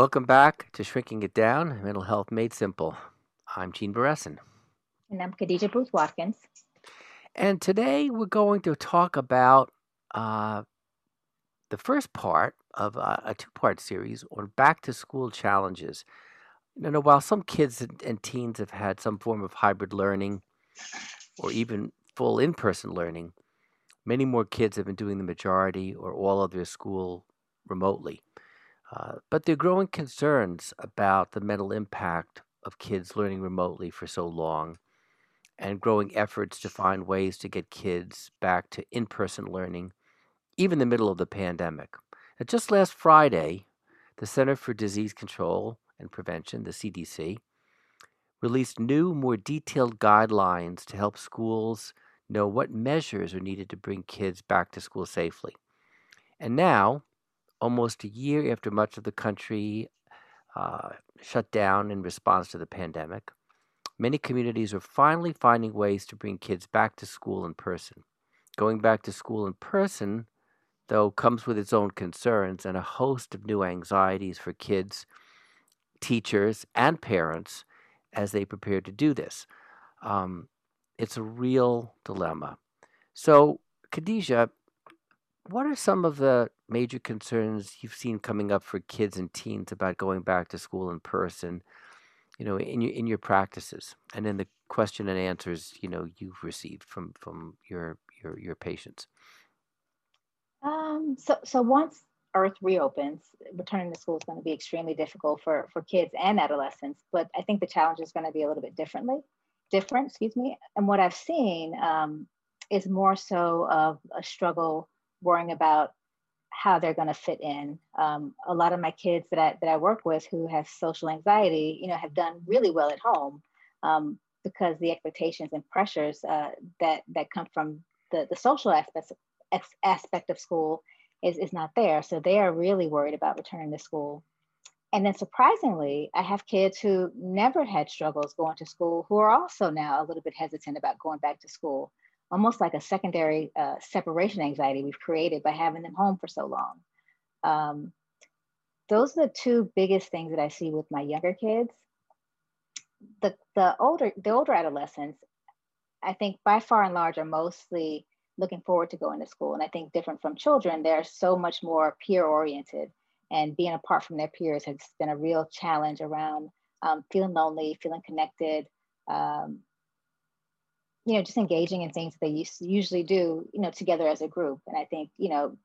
Welcome back to Shrinking It Down Mental Health Made Simple. I'm Gene Beresin. And I'm Khadija Booth Watkins. And today we're going to talk about uh, the first part of a, a two part series on back to school challenges. You know, while some kids and, and teens have had some form of hybrid learning or even full in person learning, many more kids have been doing the majority or all of their school remotely. Uh, but there are growing concerns about the mental impact of kids learning remotely for so long and growing efforts to find ways to get kids back to in person learning, even in the middle of the pandemic. Now, just last Friday, the Center for Disease Control and Prevention, the CDC, released new, more detailed guidelines to help schools know what measures are needed to bring kids back to school safely. And now, almost a year after much of the country uh, shut down in response to the pandemic, many communities are finally finding ways to bring kids back to school in person. Going back to school in person, though, comes with its own concerns and a host of new anxieties for kids, teachers, and parents as they prepare to do this. Um, it's a real dilemma. So, Khadija, what are some of the major concerns you've seen coming up for kids and teens about going back to school in person? You know, in your in your practices, and in the question and answers, you know, you've received from from your your your patients. Um, so so once Earth reopens, returning to school is going to be extremely difficult for for kids and adolescents. But I think the challenge is going to be a little bit differently, different. Excuse me. And what I've seen um, is more so of a struggle worrying about how they're going to fit in. Um, a lot of my kids that I that I work with who have social anxiety, you know, have done really well at home um, because the expectations and pressures uh, that that come from the the social aspects aspect of school is is not there. So they are really worried about returning to school. And then surprisingly, I have kids who never had struggles going to school who are also now a little bit hesitant about going back to school almost like a secondary uh, separation anxiety we've created by having them home for so long. Um, those are the two biggest things that I see with my younger kids. The, the older the older adolescents, I think by far and large are mostly looking forward to going to school. And I think different from children, they're so much more peer oriented and being apart from their peers has been a real challenge around um, feeling lonely, feeling connected, um, you know, just engaging in things that they usually do, you know, together as a group. And I think, you know,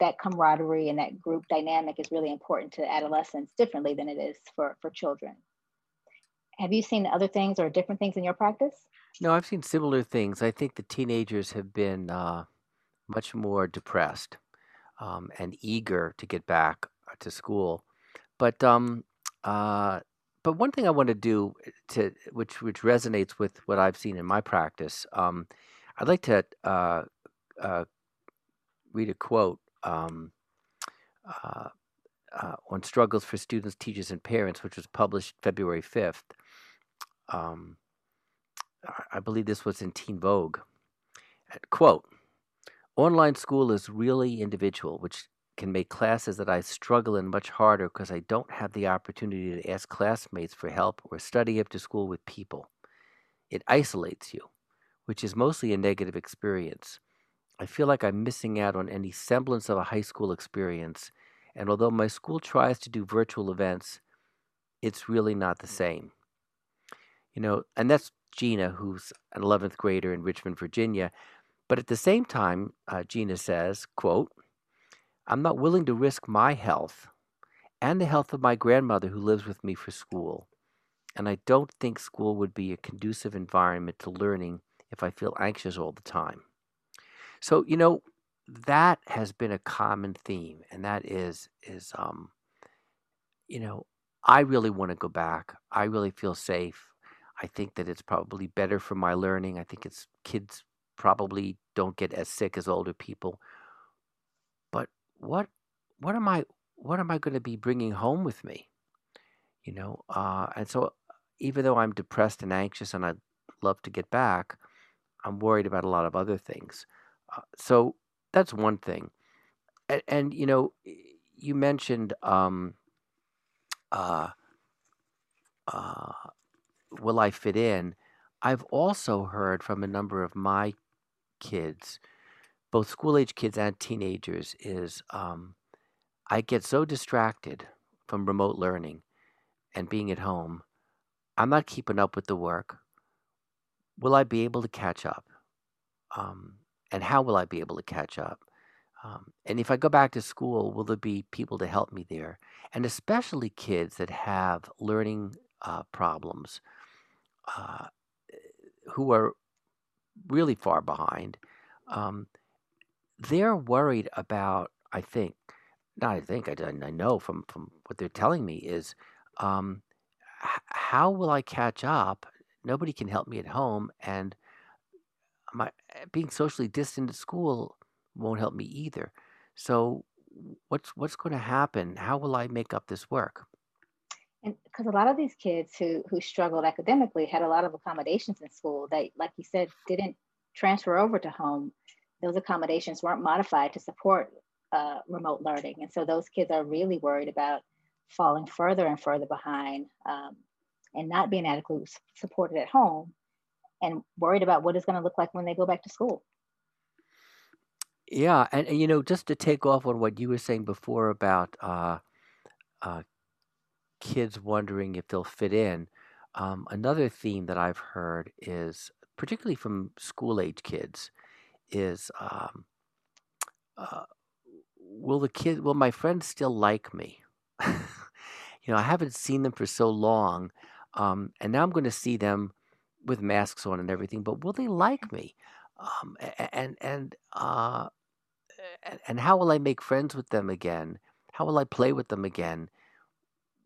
that camaraderie and that group dynamic is really important to adolescents differently than it is for, for children. Have you seen other things or different things in your practice? No, I've seen similar things. I think the teenagers have been uh, much more depressed um, and eager to get back uh, to school. But um, uh, but one thing I want to do eh, to which which resonates with what I've seen in my practice, um, I'd like to uh, uh, read a quote um, uh, uh on struggles for students, teachers, and parents, which was published February fifth. Um, I believe this was in Teen Vogue. Quote: Online school is really individual, which can make classes that I struggle in much harder because I don't have the opportunity to ask classmates for help or study after school with people. It isolates you, which is mostly a negative experience. I feel like I'm missing out on any semblance of a high school experience, and although my school tries to do virtual events, it's really not the same. You know, and that's Gina, who's an 11th grader in Richmond, Virginia. But at the same time, uh, Gina says, quote, I'm not willing to risk my health and the health of my grandmother who lives with me for school. And I don't think school would be a conducive environment to learning if I feel anxious all the time. So, you know, that has been a common theme, and that is is um, you know, I really want to go back. I really feel safe. I think that it's probably better for my learning. I think it's kids probably don't get as sick as older people what what am I what am I going to be bringing home with me? You know, uh, and so even though I'm depressed and anxious and I'd love to get back, I'm worried about a lot of other things. Uh, so that's one thing. And, and, you know, you mentioned um, uh, uh, will I fit in? I've also heard from a number of my kids, both school age kids and teenagers, is um, I get so distracted from remote learning and being at home. I'm not keeping up with the work. Will I be able to catch up? Um, and how will I be able to catch up? Um, and if I go back to school, will there be people to help me there? And especially kids that have learning uh, problems uh, who are really far behind. Um, they're worried about, I think, not I think, I, I know from, from what they're telling me is um, h- how will I catch up? Nobody can help me at home. And my being socially distant at school won't help me either. So what's what's going to happen? How will I make up this work? And because a lot of these kids who who struggled academically had a lot of accommodations in school that, like you said, didn't transfer over to home. Those accommodations weren't modified to support uh, remote learning, and so those kids are really worried about falling further and further behind um, and not being adequately supported at home, and worried about what it's going to look like when they go back to school. Yeah, and, and, you know, just to take off on what you were saying before about uh, uh, kids wondering if they'll fit in, um, another theme that I've heard is, particularly from school age kids, is um, uh, will the kid, will my friends still like me? you know, I haven't seen them for so long, um, and now I'm going to see them with masks on and everything, but will they like me? Um, and and uh, and how will I make friends with them again? How will I play with them again?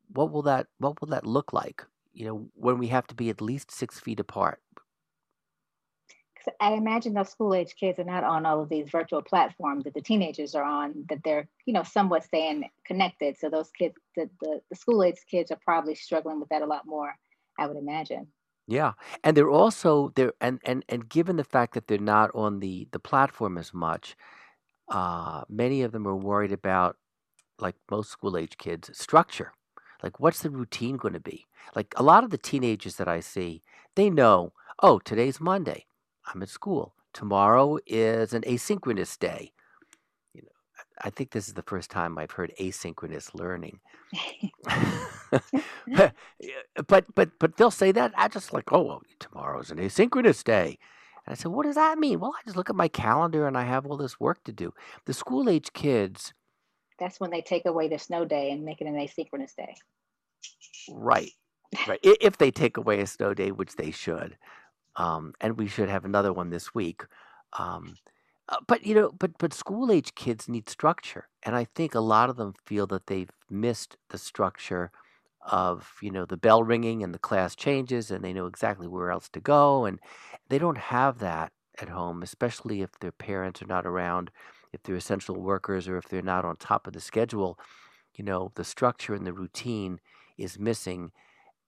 What will that what will that look like? You know, when we have to be at least six feet apart. I imagine those school age kids are not on all of these virtual platforms that the teenagers are on, that they're, you know, somewhat staying connected. So those kids, the, the, the school age kids are probably struggling with that a lot more, I would imagine. Yeah, and they're also there, and and and given the fact that they're not on the the platform as much, uh, many of them are worried about, like most school age kids, structure. Like, what's the routine going to be? Like, a lot of the teenagers that I see, they know, oh, today's Monday. I'm at school. Tomorrow is an asynchronous day. You know, I think this is the first time I've heard asynchronous learning. but but but they'll say that I just like, oh, well, tomorrow's an asynchronous day. And I said, What does that mean? Well, I just look at my calendar and I have all this work to do. The school age kids. That's when they take away the snow day and make it an asynchronous day. Right. Right. if they take away a snow day, which they should. Um, and we should have another one this week. Um, uh, but you know, but but school age kids need structure, and I think a lot of them feel that they've missed the structure of you know the bell ringing and the class changes and they know exactly where else to go and they don't have that at home especially if their parents are not around if they're essential workers or if they're not on top of the schedule you know the structure and the routine is missing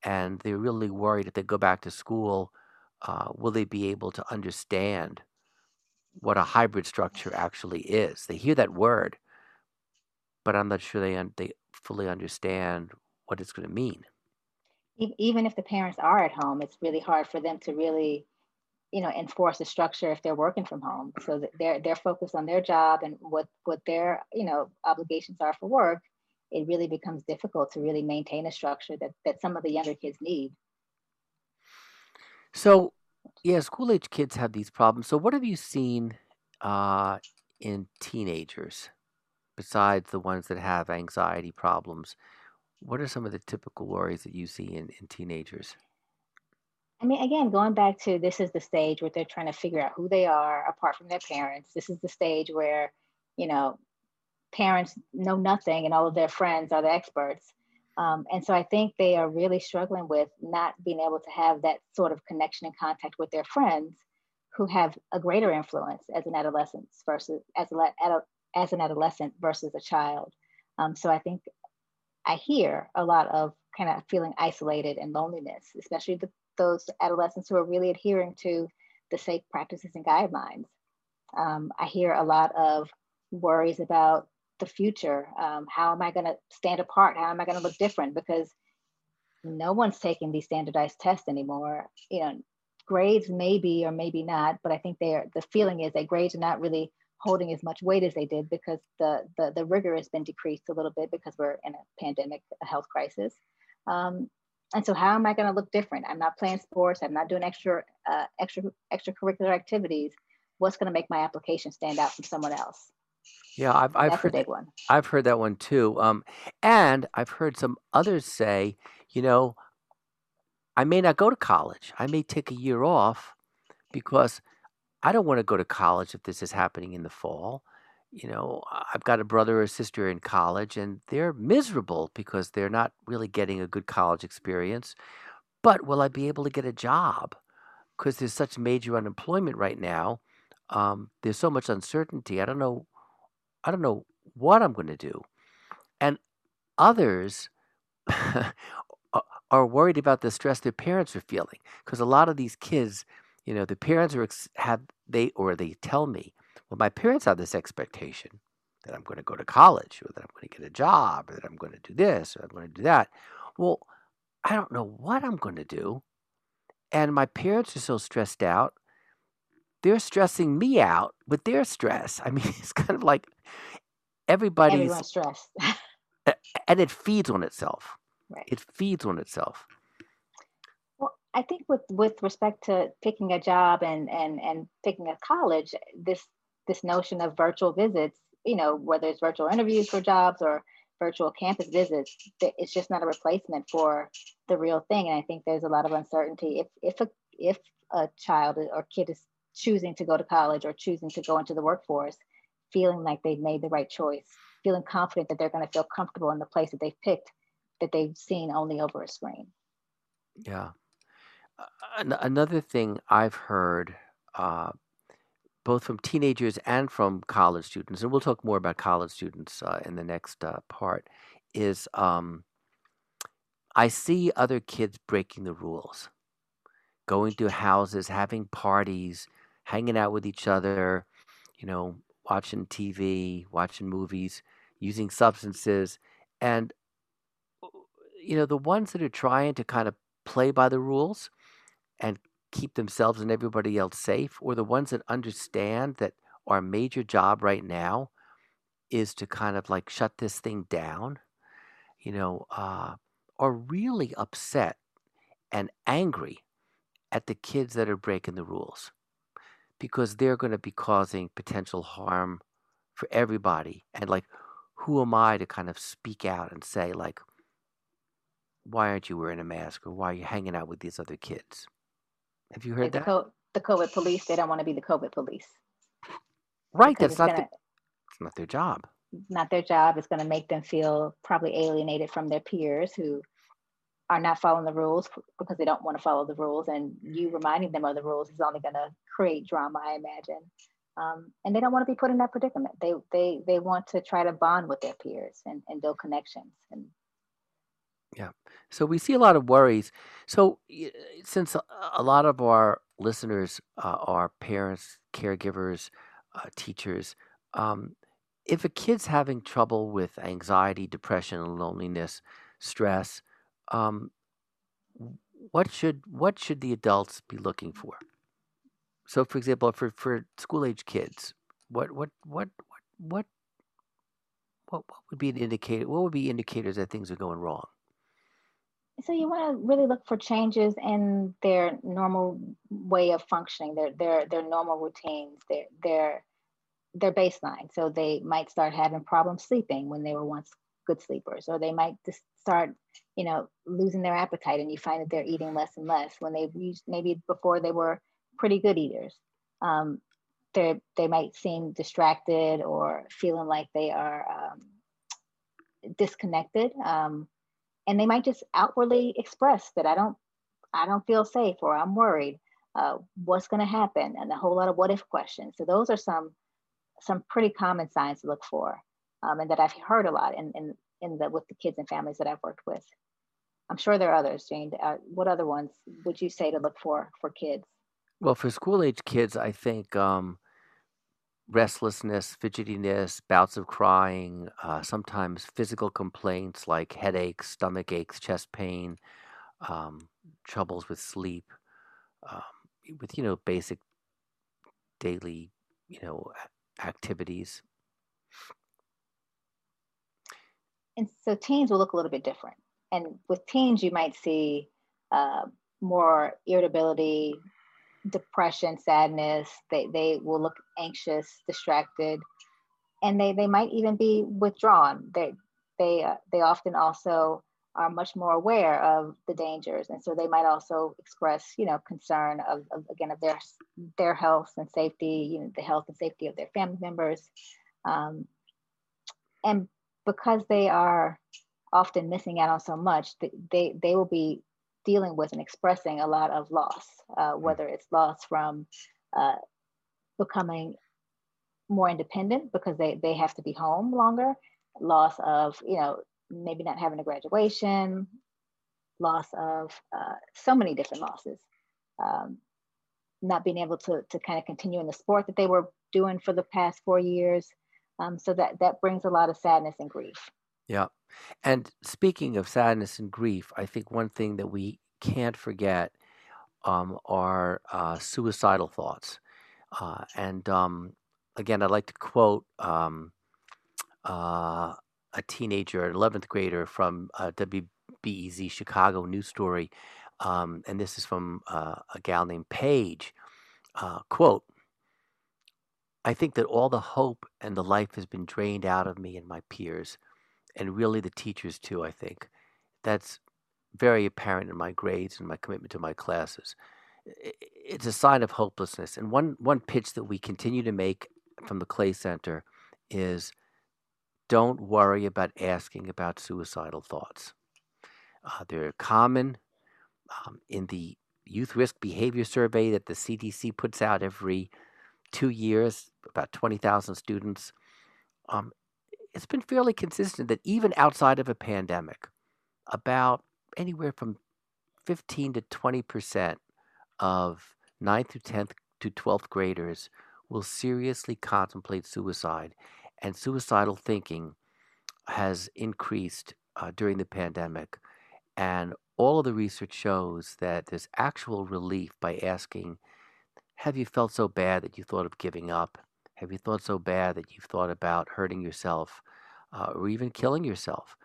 and they're really worried if they go back to school uh, will they be able to understand what a hybrid structure actually is they hear that word but i'm not sure they, un- they fully understand what it's going to mean. Even if the parents are at home, it's really hard for them to really, you know, enforce a structure if they're working from home. So they're they're focused on their job and what what their you know obligations are for work. It really becomes difficult to really maintain a structure that that some of the younger kids need. So, yeah, school age kids have these problems. So, what have you seen uh, in teenagers besides the ones that have anxiety problems? What are some of the typical worries that you see in, in teenagers? I mean, again, going back to this is the stage where they're trying to figure out who they are apart from their parents. This is the stage where, you know, parents know nothing and all of their friends are the experts. Um, and so I think they are really struggling with not being able to have that sort of connection and contact with their friends who have a greater influence as an adolescent versus as, a, as an adolescent versus a child. Um, so I think I hear a lot of kind of feeling isolated and loneliness, especially the, those adolescents who are really adhering to the safe practices and guidelines. Um, I hear a lot of worries about the future? Um, how am I going to stand apart? How am I going to look different? Because no one's taking these standardized tests anymore. You know, grades maybe or maybe not, but I think they are. The feeling is that grades are not really holding as much weight as they did because the the, the rigor has been decreased a little bit because we're in a pandemic, a health crisis. Um, and so, how am I going to look different? I'm not playing sports. I'm not doing extra uh, extra extracurricular activities. What's going to make my application stand out from someone else? Yeah, I've I've That's a heard big that, one. I've heard that one too. Um, and I've heard some others say, you know, I may not go to college. I may take a year off because I don't want to go to college if this is happening in the fall. You know, I've got a brother or sister in college and they're miserable because they're not really getting a good college experience. But will I be able to get a job? Because there's such major unemployment right now. Um, there's so much uncertainty. I don't know. I don't know what I'm going to do. And others are worried about the stress their parents are feeling because a lot of these kids, you know, the parents are have they or they tell me, well, my parents have this expectation that I'm going to go to college or that I'm going to get a job or that I'm going to do this or I'm going to do that. Well, I don't know what I'm going to do. And my parents are so stressed out. They're stressing me out with their stress. I mean, it's kind of like everybody's, Everyone's stressed. and it feeds on itself. right. It feeds on itself. Well, I think with with respect to picking a job and and and picking a college, this this notion of virtual visits, you know, whether it's virtual interviews for jobs or virtual campus visits, it's just not a replacement for the real thing. And I think there's a lot of uncertainty if if a if a child or kid is choosing to go to college or choosing to go into the workforce, feeling like they've made the right choice, feeling confident that they're going to feel comfortable in the place that they've picked that they've seen only over a screen. Yeah. Uh, an- another thing I've heard, uh, both from teenagers and from college students, and we'll talk more about college students uh, in the next uh, part, is um, I see other kids breaking the rules, going to houses, having parties, hanging out with each other, you know, watching TV, watching movies, using substances. And, you know, the ones that are trying to kind of play by the rules and keep themselves and everybody else safe, or the ones that understand that our major job right now is to kind of like shut this thing down, you know, uh, are really upset and angry at the kids that are breaking the rules because they're going to be causing potential harm for everybody. And like, who am I to kind of speak out and say, like, why aren't you wearing a mask or why are you hanging out with these other kids? Have you Like heard the that? co- the COVID police, they don't want to be the COVID police Right, because that's not gonna the, it's not their job. not their job. It's going to make them feel probably alienated from their peers who are not following the rules because they don't want to follow the rules. And you reminding them of the rules is only going to create drama, I imagine. Um, and they don't want to be put in that predicament. They they they want to try to bond with their peers and, and build connections. And Yeah. So we see a lot of worries. So since a lot of our listeners uh, are parents, caregivers, uh, teachers, um, if a kid's having trouble with anxiety, depression, loneliness, stress, um, what should what should the adults be looking for? So, for example, for for school age kids, what what what what what what what would be an indicator? What would be indicators that things are going wrong? so you want to really look for changes in their normal way of functioning, their their their normal routines, their their their baseline. So they might start having problems sleeping when they were once good sleepers, or they might just start, you know, losing their appetite, and you find that they're eating less and less when used maybe before they were pretty good eaters. Um, they they might seem distracted or feeling like they are um, disconnected, um, and they might just outwardly express that I don't I don't feel safe or I'm worried. Uh, what's going to happen? And a whole lot of what if questions. So those are some some pretty common signs to look for, um, and that I've heard a lot in in in the with the kids and families that I've worked with. I'm sure there are others, Jane. Uh, what other ones would you say to look for for kids? Well, for school age kids, I think um, restlessness, fidgetiness, bouts of crying, uh, sometimes physical complaints like headaches, stomach aches, chest pain, um, troubles with sleep, um, with you know basic daily you know activities. And so teens will look a little bit different. And with teens, you might see uh, more irritability, depression, sadness. They, they will look anxious, distracted, and they, they might even be withdrawn. They, they, uh, they often also are much more aware of the dangers. And so they might also express, you know, concern of, of again, of their, their health and safety, you know, the health and safety of their family members. Um, and because they are often missing out on so much, they, they will be dealing with and expressing a lot of loss, uh, hmm. whether it's loss from uh, becoming more independent because they, they have to be home longer, loss of, you know, maybe not having a graduation, loss of uh, so many different losses. Um, not being able to, to kind of continue in the sport that they were doing for the past four years. Um, so that, that brings a lot of sadness and grief. Yeah. And speaking of sadness and grief, I think one thing that we can't forget um, are uh, suicidal thoughts. Uh, and um, again, I'd like to quote um, uh, a teenager, an 11th grader from uh, WBEZ Chicago news story. Um, and this is from uh, a gal named Paige. Uh, quote, I think that all the hope and the life has been drained out of me and my peers, and really the teachers too, I think. That's very apparent in my grades and my commitment to my classes. It's a sign of hopelessness. And one, one pitch that we continue to make from the Clay Center is don't worry about asking about suicidal thoughts. Uh, they're common um, in the youth risk behavior survey that the CDC puts out every two years, about 20,000 students. Um, it's been fairly consistent that even outside of a pandemic, about anywhere from 15 to 20 percent of 9th to 10th to 12th graders will seriously contemplate suicide and suicidal thinking has increased uh, during the pandemic. And all of the research shows that there's actual relief by asking, Have you felt so bad that you thought of giving up? Have you thought so bad that you've thought about hurting yourself uh, or even killing yourself?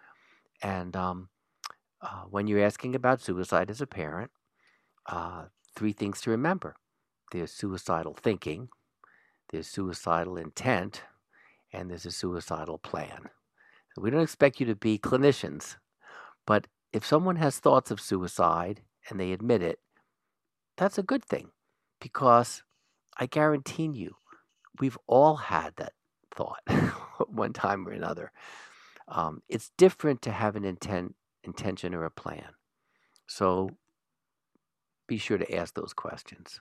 And um, uh, when you're asking about suicide as a parent, uh, three things to remember there's suicidal thinking, there's suicidal intent, and there's a suicidal plan. So we don't expect you to be clinicians, but if someone has thoughts of suicide and they admit it, that's a good thing because I guarantee you, we've all had that thought one time or another. Um, it's different to have an intent, intention or a plan. So be sure to ask those questions.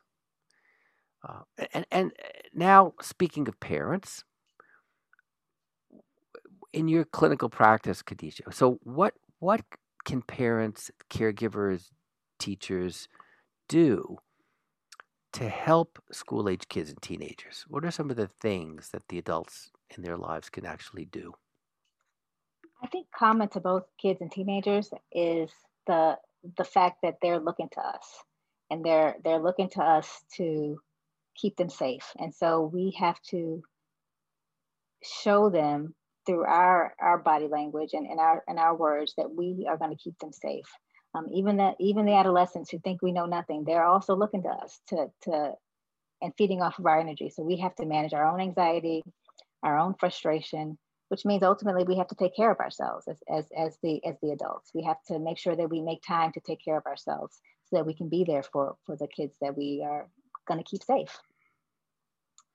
Uh, and, and uh, now, speaking of parents, in your clinical practice, Khadija, so what what can parents, caregivers, teachers do to help school age kids and teenagers? What are some of the things that the adults in their lives can actually do? I think common to both kids and teenagers is the the fact that they're looking to us and they're they're looking to us to keep them safe. And so we have to show them through our our body language and, and our and our words that we are going to keep them safe. Um, even that even the adolescents who think we know nothing, they're also looking to us to to and feeding off of our energy. So we have to manage our own anxiety, our own frustration, which means ultimately we have to take care of ourselves as, as, as the as the adults. We have to make sure that we make time to take care of ourselves so that we can be there for for the kids that we are going to keep safe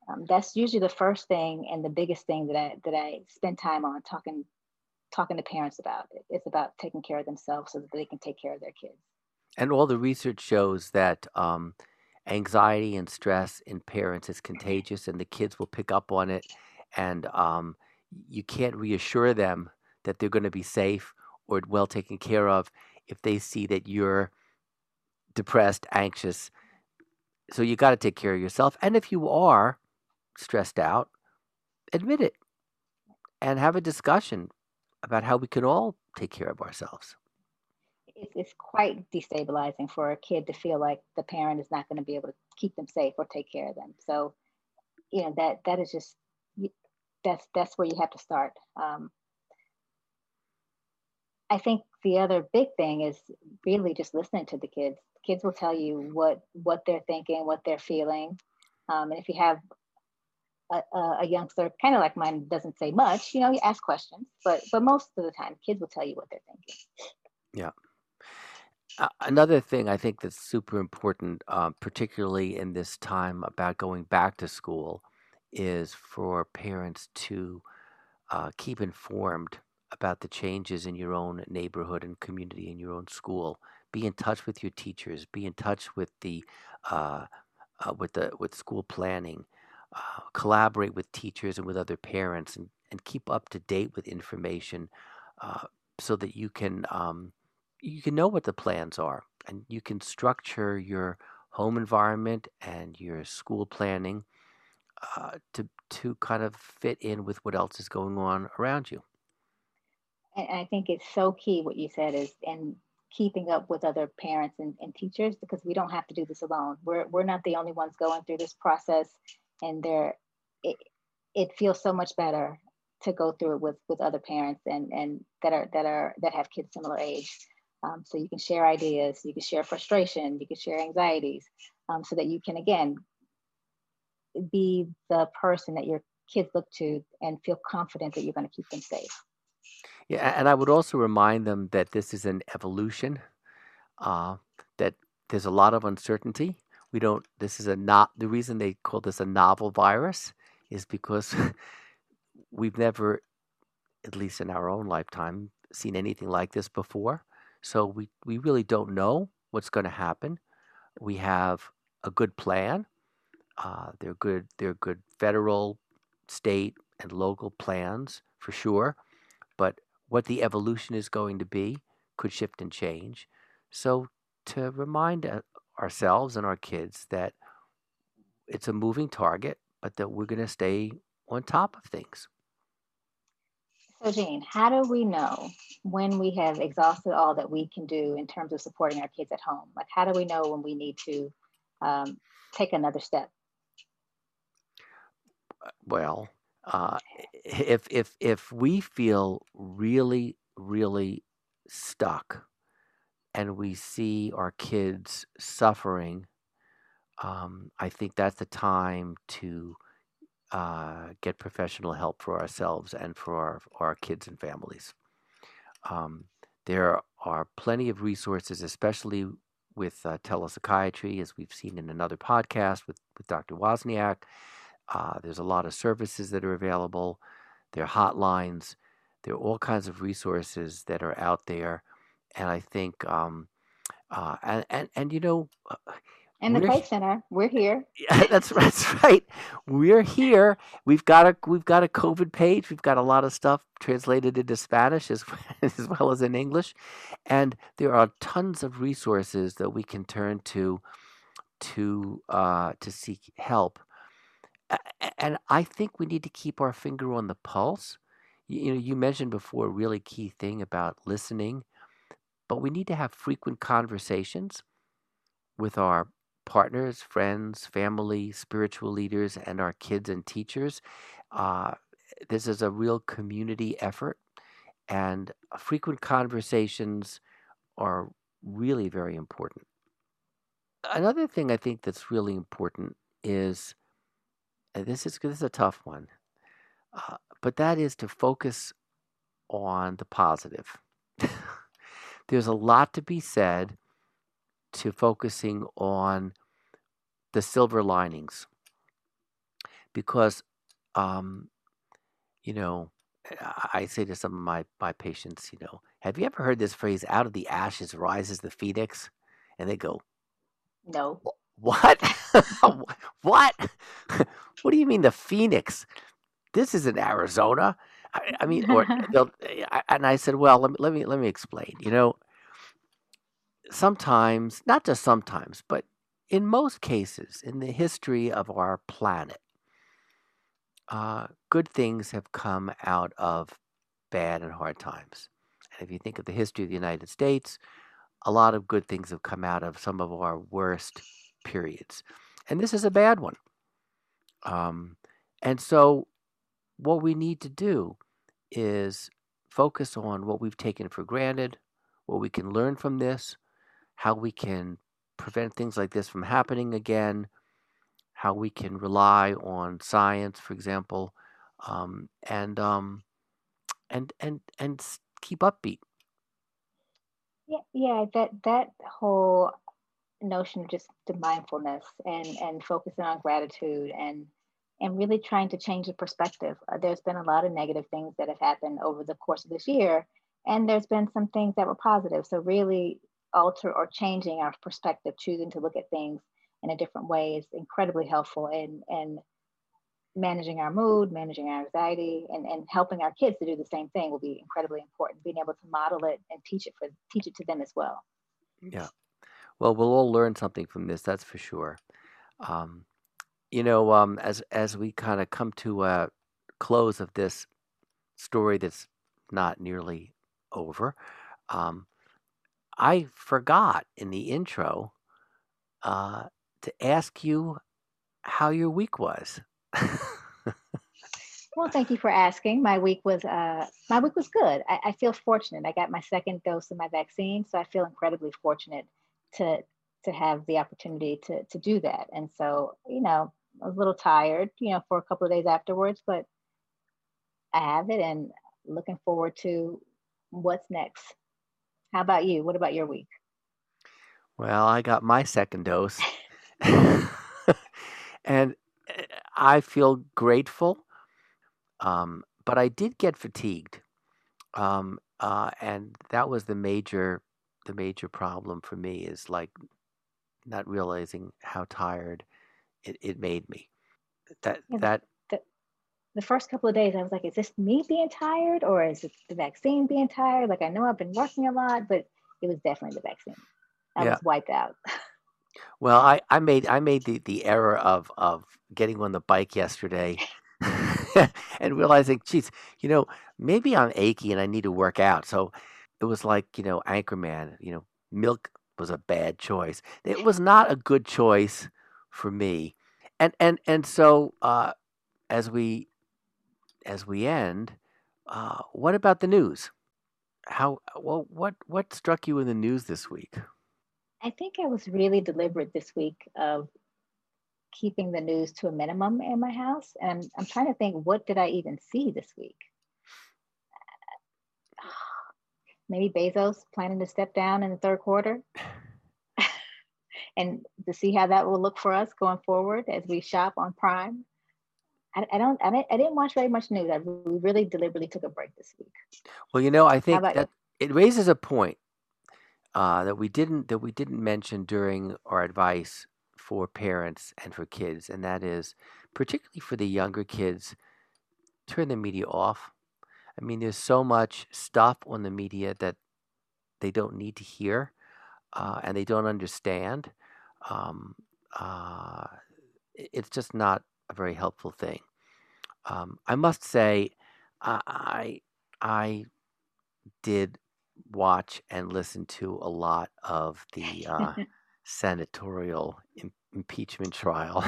um, that's usually the first thing and the biggest thing that I that I spend time on talking talking to parents about. It. It's about taking care of themselves so that they can take care of their kids. And all the research shows that um, anxiety and stress in parents is contagious, and the kids will pick up on it. And um, you can't reassure them that they're going to be safe or well taken care of if they see that you're depressed, anxious. So you got to take care of yourself. And if you are, stressed out, admit it and have a discussion about how we can all take care of ourselves. It's, quite destabilizing for a kid to feel like the parent is not going to be able to keep them safe or take care of them. So, you know that that is just that's that's where you have to start. Um, I think the other big thing is really just listening to the kids. Kids will tell you what what they're thinking, what they're feeling, um, and if you have a, a, youngster kind of like mine doesn't say much, you know, you ask questions, but but most of the time, kids will tell you what they're thinking. Yeah. Another thing I think that's super important, uh, particularly in this time about going back to school, is for parents to uh, keep informed about the changes in your own neighborhood and community in your own school. Be in touch with your teachers. Be in touch with the uh, uh, with the with school planning. Uh, collaborate with teachers and with other parents, and, and keep up to date with information, uh, so that you can um, you can know what the plans are, and you can structure your home environment and your school planning uh, to to kind of fit in with what else is going on around you. And I think it's so key what you said is and keeping up with other parents and, and teachers because we don't have to do this alone. We're we're not the only ones going through this process, and there it, it feels so much better to go through it with with other parents and and that are that are that have kids similar age. Um, so you can share ideas, you can share frustration, you can share anxieties, um, so that you can again be the person that your kids look to and feel confident that you're going to keep them safe. Yeah, and I would also remind them that this is an evolution, uh, that there's a lot of uncertainty. We don't, this is a not, the reason they call this a novel virus is because we've never, at least in our own lifetime, seen anything like this before. So we, we really don't know what's going to happen. We have a good plan. Uh, they're good. They're good federal, state, and local plans for sure. But what the evolution is going to be could shift and change. So to remind uh, ourselves and our kids that it's a moving target, but that we're going to stay on top of things. So, Gene, how do we know when we have exhausted all that we can do in terms of supporting our kids at home? Like, how do we know when we need to um, take another step? Well, uh, if if if we feel really really stuck and we see our kids suffering um, i think that's the time to uh, get professional help for ourselves and for our, our kids and families um, there are plenty of resources especially with uh, telepsychiatry as we've seen in another podcast with, with dr wozniak uh, there's a lot of services that are available. There are hotlines. There are all kinds of resources that are out there, and I think, um, uh, and and and you know, uh, and the Clay Center, we're here. Yeah, that's that's right. We're here. We've got a we've got a COVID page. We've got a lot of stuff translated into Spanish as as well as in English, and there are tons of resources that we can turn to to uh, to seek help and I think we need to keep our finger on the pulse. You, you know, you mentioned before a really key thing about listening, but we need to have frequent conversations with our partners, friends, family, spiritual leaders, and our kids and teachers. Uh, this is a real community effort, and frequent conversations are really very important. Another thing I think that's really important is this is this is a tough one, uh, but that is to focus on the positive. There's a lot to be said to focusing on the silver linings because um, you know i say to some of my, my patients you know have you ever heard this phrase out of the ashes rises the phoenix and they go no what? what? what do you mean the Phoenix? This is in Arizona. I, I mean, or and I said, well, let me let me let me explain. You know, sometimes, not just sometimes, but in most cases in the history of our planet, uh, good things have come out of bad and hard times. And if you think of the history of the United States, a lot of good things have come out of some of our worst periods. And this is a bad one. Um, and so, what we need to do is focus on what we've taken for granted, what we can learn from this, how we can prevent things like this from happening again, how we can rely on science, for example, um, and um, and and and keep upbeat. Yeah, yeah, that that whole notion of just the mindfulness and and focusing on gratitude and and really trying to change the perspective. Uh, there's been a lot of negative things that have happened over the course of this year, and there's been some things that were positive. So really alter or changing our perspective, choosing to look at things in a different way is incredibly helpful in in managing our mood, managing our anxiety, and, and helping our kids to do the same thing will be incredibly important. Being able to model it and teach it for teach it to them as well. Yeah. Well, we'll all learn something from this, that's for sure. Um, you know, um, as as we kind of come to a close of this story that's not nearly over, um, I forgot in the intro uh, to ask you how your week was. well, thank you for asking. My week was uh, my week was good. I, I feel fortunate. I got my second dose of my vaccine, so I feel incredibly fortunate to to have the opportunity to to do that. And so, you know, I was a little tired, you know, for a couple of days afterwards, but I have it and looking forward to what's next. How about you? What about your week? Well, I got my second dose. and eh, I feel grateful. Um, but I did get fatigued. Um, uh, and that was the major the major problem for me is like not realizing how tired it, it made me. That yeah, that the, the first couple of days I was like, is this me being tired or is it the vaccine being tired? Like I know I've been working a lot, but it was definitely the vaccine. I yeah. was wiped out. Well, I, I made I made the, the error of of getting on the bike yesterday and realizing, geez, you know, maybe I'm achy and I need to work out. So it was like, you know, Anchorman, you know, milk was a bad choice. It was not a good choice for me. And and and so uh, as we as we end, uh, what about the news? How well what what struck you in the news this week? I think I was really deliberate this week of keeping the news to a minimum in my house. And I'm, I'm trying to think, what did I even see this week? Maybe Bezos planning to step down in the third quarter. and to see how that will look for us going forward as we shop on Prime. I, I don't, I didn't, I didn't watch very much news. I really deliberately took a break this week. Well, you know, I think that you? it raises a point uh, that we didn't that we didn't mention during our advice for parents and for kids, and that is particularly for the younger kids, turn the media off. I mean, there's so much stuff on the media that they don't need to hear uh, and they don't understand. Um, uh, it's just not a very helpful thing. Um, I must say, I I did watch and listen to a lot of the uh, senatorial Im- impeachment trial,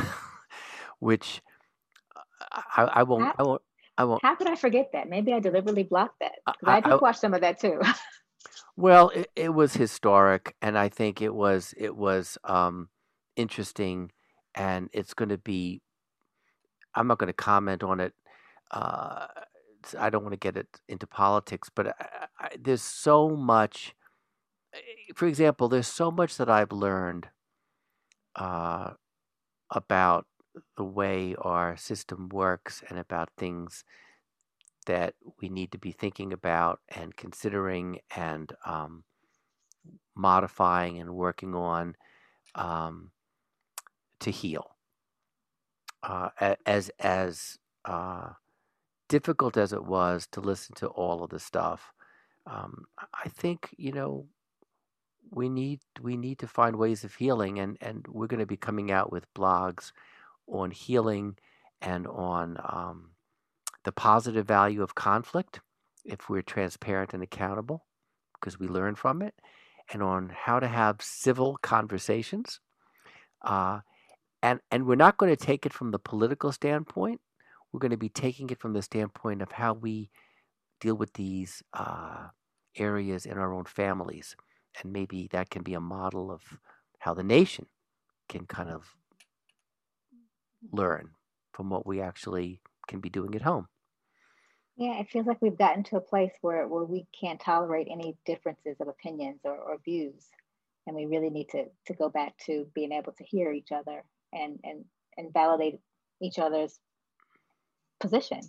which uh, I, I, won't. How, I won't. I won't. How could I forget that? Maybe I deliberately blocked that I, I, did watch some of that too. well, it, it, was historic, and I think it was it was um, interesting, and it's going to be. I'm not going to comment on it. Uh, I don't want to get it into politics, but I, I, there's so much. Eh, for example, there's so much that I've learned uh, about the way our system works and about things that we need to be thinking about and considering and um, modifying and working on um, to heal. Uh, as as uh, difficult as it was to listen to all of the stuff, um, I think you know we need we need to find ways of healing, and and we're going to be coming out with blogs on healing and on um, the positive value of conflict if we're transparent and accountable because we learn from it, and on how to have civil conversations. Uh, and, and we're not going to take it from the political standpoint. We're going to be taking it from the standpoint of how we deal with these uh, areas in our own families. And maybe that can be a model of how the nation can kind of learn from what we actually can be doing at home. Yeah, it feels like we've gotten to a place where, where we can't tolerate any differences of opinions or, or views. And we really need to, to go back to being able to hear each other and, and, and validate each other's position.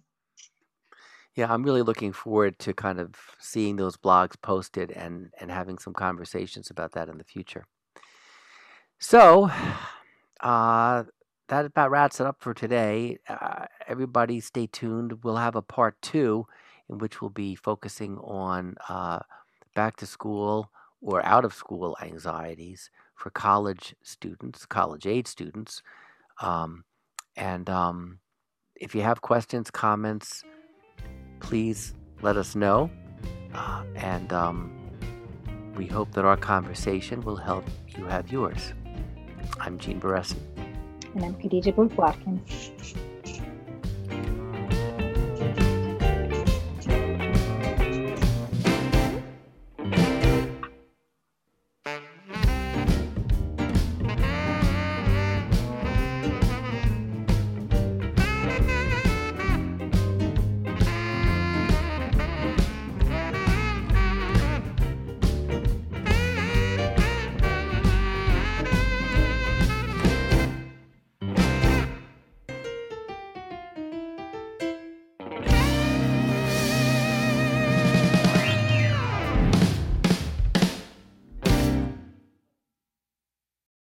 Yeah, I'm really looking forward to kind of seeing those blogs posted and, and having some conversations about that in the future. So, uh, that about wraps it up for today. Uh, everybody, stay tuned. We'll have a part two in which we'll be focusing on uh, back to school or out of school anxieties for college students, college age students. Um, and um, if you have questions, comments, please let us know. Uh, and um, we hope that our conversation will help you have yours. I'm Gene Beresin. And I'm Khadijah Watkins.